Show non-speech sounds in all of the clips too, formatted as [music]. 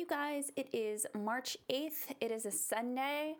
you guys. It is March 8th. It is a Sunday.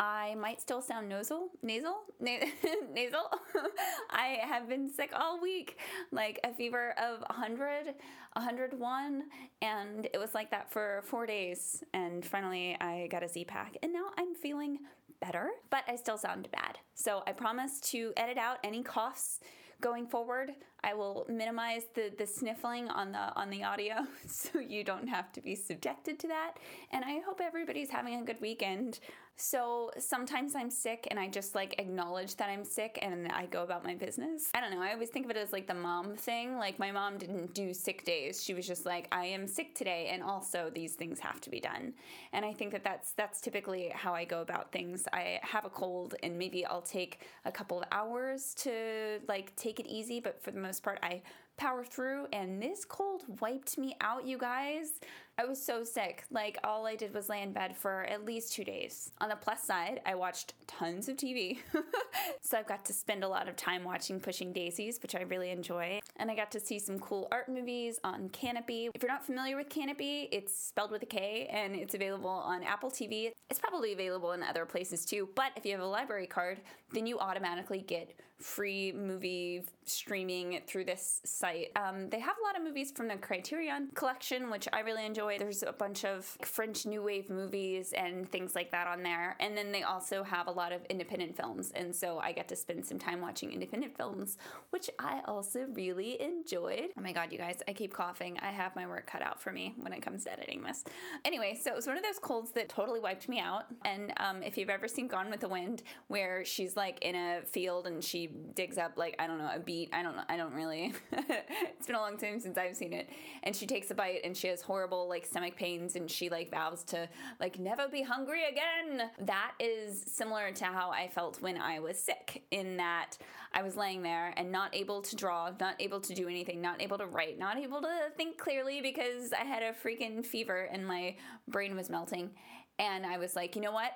I might still sound nasal, nasal, [laughs] nasal. [laughs] I have been sick all week, like a fever of 100, 101, and it was like that for four days. And finally, I got a Z pack, and now I'm feeling better, but I still sound bad. So I promise to edit out any coughs going forward. I will minimize the the sniffling on the on the audio [laughs] so you don't have to be subjected to that. And I hope everybody's having a good weekend. So sometimes I'm sick and I just like acknowledge that I'm sick and I go about my business. I don't know. I always think of it as like the mom thing. Like my mom didn't do sick days. She was just like I am sick today and also these things have to be done. And I think that that's that's typically how I go about things. I have a cold and maybe I'll take a couple of hours to like take it easy, but for the most part I power through and this cold wiped me out, you guys. I was so sick. Like all I did was lay in bed for at least 2 days. On the plus side, I watched tons of TV. [laughs] so I've got to spend a lot of time watching Pushing Daisies, which I really enjoy. And I got to see some cool art movies on Kanopy. If you're not familiar with Kanopy, it's spelled with a K and it's available on Apple TV. It's probably available in other places too, but if you have a library card, then you automatically get free movie streaming through this site. Um, they have a lot of movies from the Criterion collection, which I really enjoy. There's a bunch of French New Wave movies and things like that on there. And then they also have a lot of independent films. And so I get to spend some time watching independent films, which I also really enjoyed. Oh my God, you guys, I keep coughing. I have my work cut out for me when it comes to editing this. Anyway, so it was one of those colds that totally wiped me out. And um, if you've ever seen Gone with the Wind, where she's like in a field and she digs up, like, I don't know, a beet. I don't know. I don't really. [laughs] it's been a long time since I've seen it. And she takes a bite and she has horrible, like, stomach pains and she, like, vows to, like, never be hungry again. That is similar to how I felt when I was sick, in that I was laying there and not able to draw, not able to do anything, not able to write, not able to think clearly because I had a freaking fever and my brain was melting. And I was like, you know what?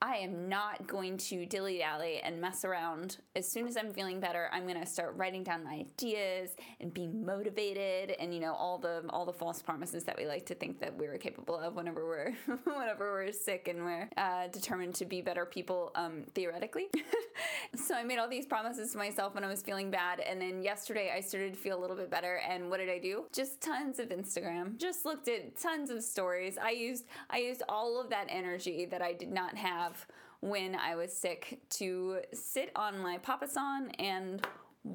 I am not going to dilly dally and mess around. As soon as I'm feeling better, I'm going to start writing down my ideas and be motivated, and you know all the all the false promises that we like to think that we're capable of whenever we're [laughs] whenever we're sick and we're uh, determined to be better people um, theoretically. [laughs] so I made all these promises to myself when I was feeling bad, and then yesterday I started to feel a little bit better. And what did I do? Just tons of Instagram. Just looked at tons of stories. I used I used all of that energy that I did not have have when I was sick to sit on my papasan and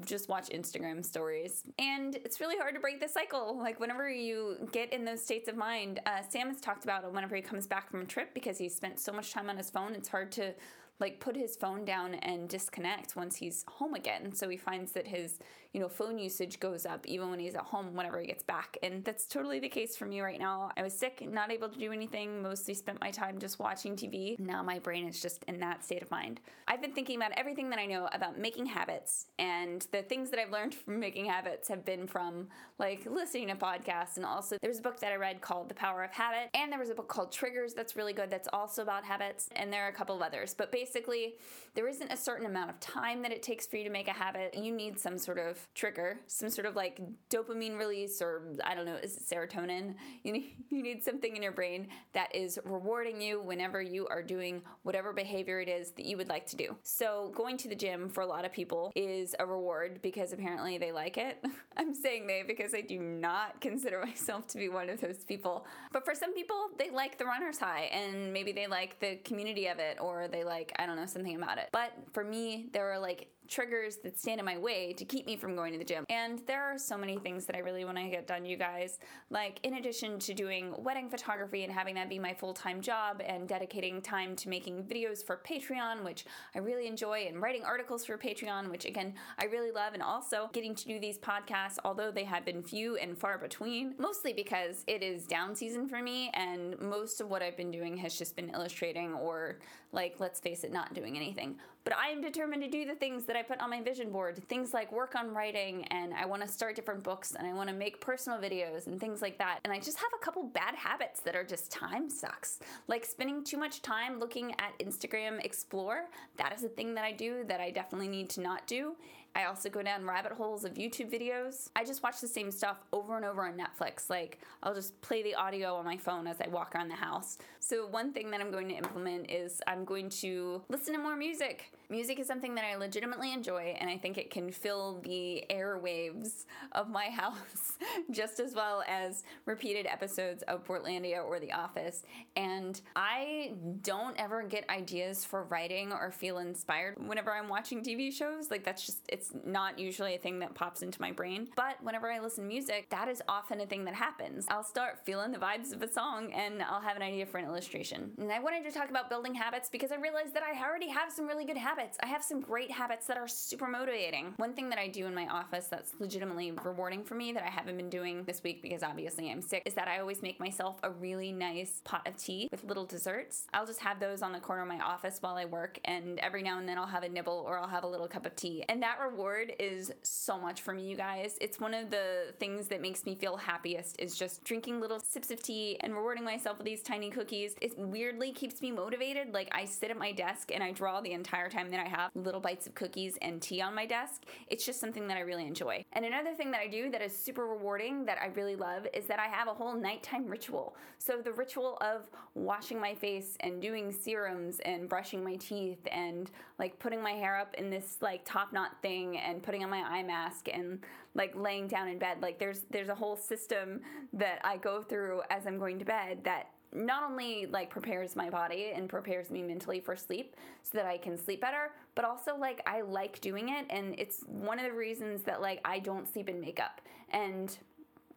just watch Instagram stories. And it's really hard to break the cycle. Like, whenever you get in those states of mind, uh, Sam has talked about it whenever he comes back from a trip because he spent so much time on his phone, it's hard to like put his phone down and disconnect once he's home again. So he finds that his, you know, phone usage goes up even when he's at home whenever he gets back. And that's totally the case for me right now. I was sick, not able to do anything, mostly spent my time just watching TV. Now my brain is just in that state of mind. I've been thinking about everything that I know about making habits and the things that I've learned from making habits have been from like listening to podcasts and also there's a book that I read called The Power of Habit and there was a book called Triggers that's really good that's also about habits and there are a couple of others. But basically basically, there isn't a certain amount of time that it takes for you to make a habit. You need some sort of trigger, some sort of like dopamine release, or I don't know, is it serotonin? [laughs] You need, you need something in your brain that is rewarding you whenever you are doing whatever behavior it is that you would like to do. So, going to the gym for a lot of people is a reward because apparently they like it. [laughs] I'm saying they because I do not consider [laughs] myself to be one of those people. But for some people, they like the runner's high and maybe they like the community of it or they like, I don't know, something about it. But for me, there are like triggers that stand in my way to keep me from going to the gym. And there are so many things that I really want to get done, you guys. Like, in addition to doing wedding photography and having that be my full time job and dedicating time to making videos for Patreon, which I really enjoy, and writing articles for Patreon, which again, I really love, and also getting to do these podcasts, although they have been few and far between, mostly because it is down season for me, and most of what I've been doing has just been illustrating or, like, let's face it, not doing anything. But I am determined to do the things that I put on my vision board, things like work on writing and I want to start different books and I want to make personal videos and things like that. And I just have a couple bad habits that are just time sucks. Like spending too much time looking at Instagram Explore. That is a thing that I do that I definitely need to not do. I also go down rabbit holes of YouTube videos. I just watch the same stuff over and over on Netflix. Like, I'll just play the audio on my phone as I walk around the house. So, one thing that I'm going to implement is I'm going to listen to more music. Music is something that I legitimately enjoy, and I think it can fill the airwaves of my [laughs] house just as well as repeated episodes of Portlandia or The Office. And I don't ever get ideas for writing or feel inspired whenever I'm watching TV shows. Like, that's just, it's not usually a thing that pops into my brain. But whenever I listen to music, that is often a thing that happens. I'll start feeling the vibes of a song and I'll have an idea for an illustration. And I wanted to talk about building habits because I realized that I already have some really good habits. I have some great habits that are super motivating. One thing that I do in my office that's legitimately rewarding for me that I haven't been doing this week because obviously I'm sick is that I always make myself a really nice pot of tea with little desserts. I'll just have those on the corner of my office while I work, and every now and then I'll have a nibble or I'll have a little cup of tea. And that reward is so much for me, you guys. It's one of the things that makes me feel happiest is just drinking little sips of tea and rewarding myself with these tiny cookies. It weirdly keeps me motivated. Like I sit at my desk and I draw the entire time that I have little bites of cookies and tea on my desk. It's just something that I really enjoy. And another thing that I do that is super rewarding that I really love is that I have a whole nighttime ritual. So the ritual of washing my face and doing serums and brushing my teeth and like putting my hair up in this like top knot thing and putting on my eye mask and like laying down in bed. Like there's there's a whole system that I go through as I'm going to bed that not only like prepares my body and prepares me mentally for sleep so that I can sleep better, but also like I like doing it and it's one of the reasons that like I don't sleep in makeup. And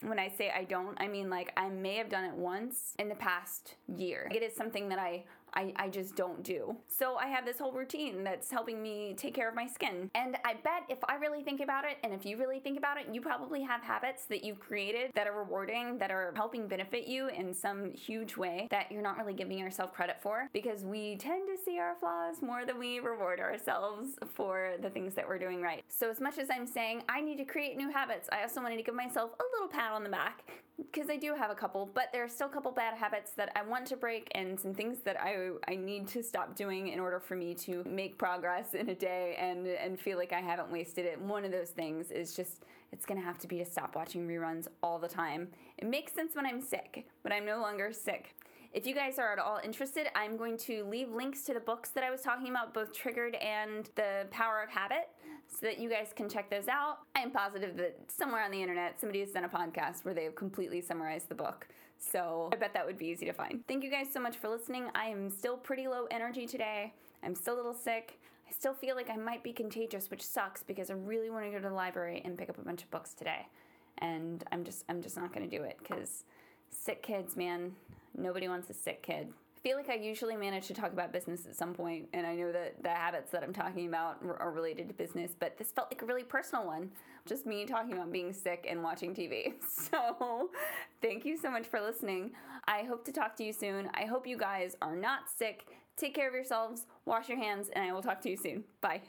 when I say I don't, I mean like I may have done it once in the past year. It is something that I I, I just don't do. So I have this whole routine that's helping me take care of my skin. And I bet if I really think about it, and if you really think about it, you probably have habits that you've created that are rewarding, that are helping benefit you in some huge way that you're not really giving yourself credit for because we tend to see our flaws more than we reward ourselves for the things that we're doing right. So, as much as I'm saying I need to create new habits, I also wanted to give myself a little pat on the back because I do have a couple, but there are still a couple bad habits that I want to break and some things that I I need to stop doing in order for me to make progress in a day and and feel like I haven't wasted it. One of those things is just it's to have to be to stop watching reruns all the time. It makes sense when I'm sick, but I'm no longer sick. If you guys are at all interested, I'm going to leave links to the books that I was talking about, both Triggered and The Power of Habit so that you guys can check those out. I am positive that somewhere on the internet somebody has done a podcast where they have completely summarized the book. So I bet that would be easy to find. Thank you guys so much for listening. I am still pretty low energy today. I'm still a little sick. I still feel like I might be contagious, which sucks because I really want to go to the library and pick up a bunch of books today. And I'm just I'm just not going to do it cuz sick kids, man. Nobody wants a sick kid feel like I usually manage to talk about business at some point, and I know that the habits that I'm talking about are related to business, but this felt like a really personal one. Just me talking about being sick and watching TV. [laughs] So, thank you so much for listening. I hope to talk to you soon. I hope you guys are not sick. Take care of yourselves, wash your hands, and I will talk to you soon. Bye.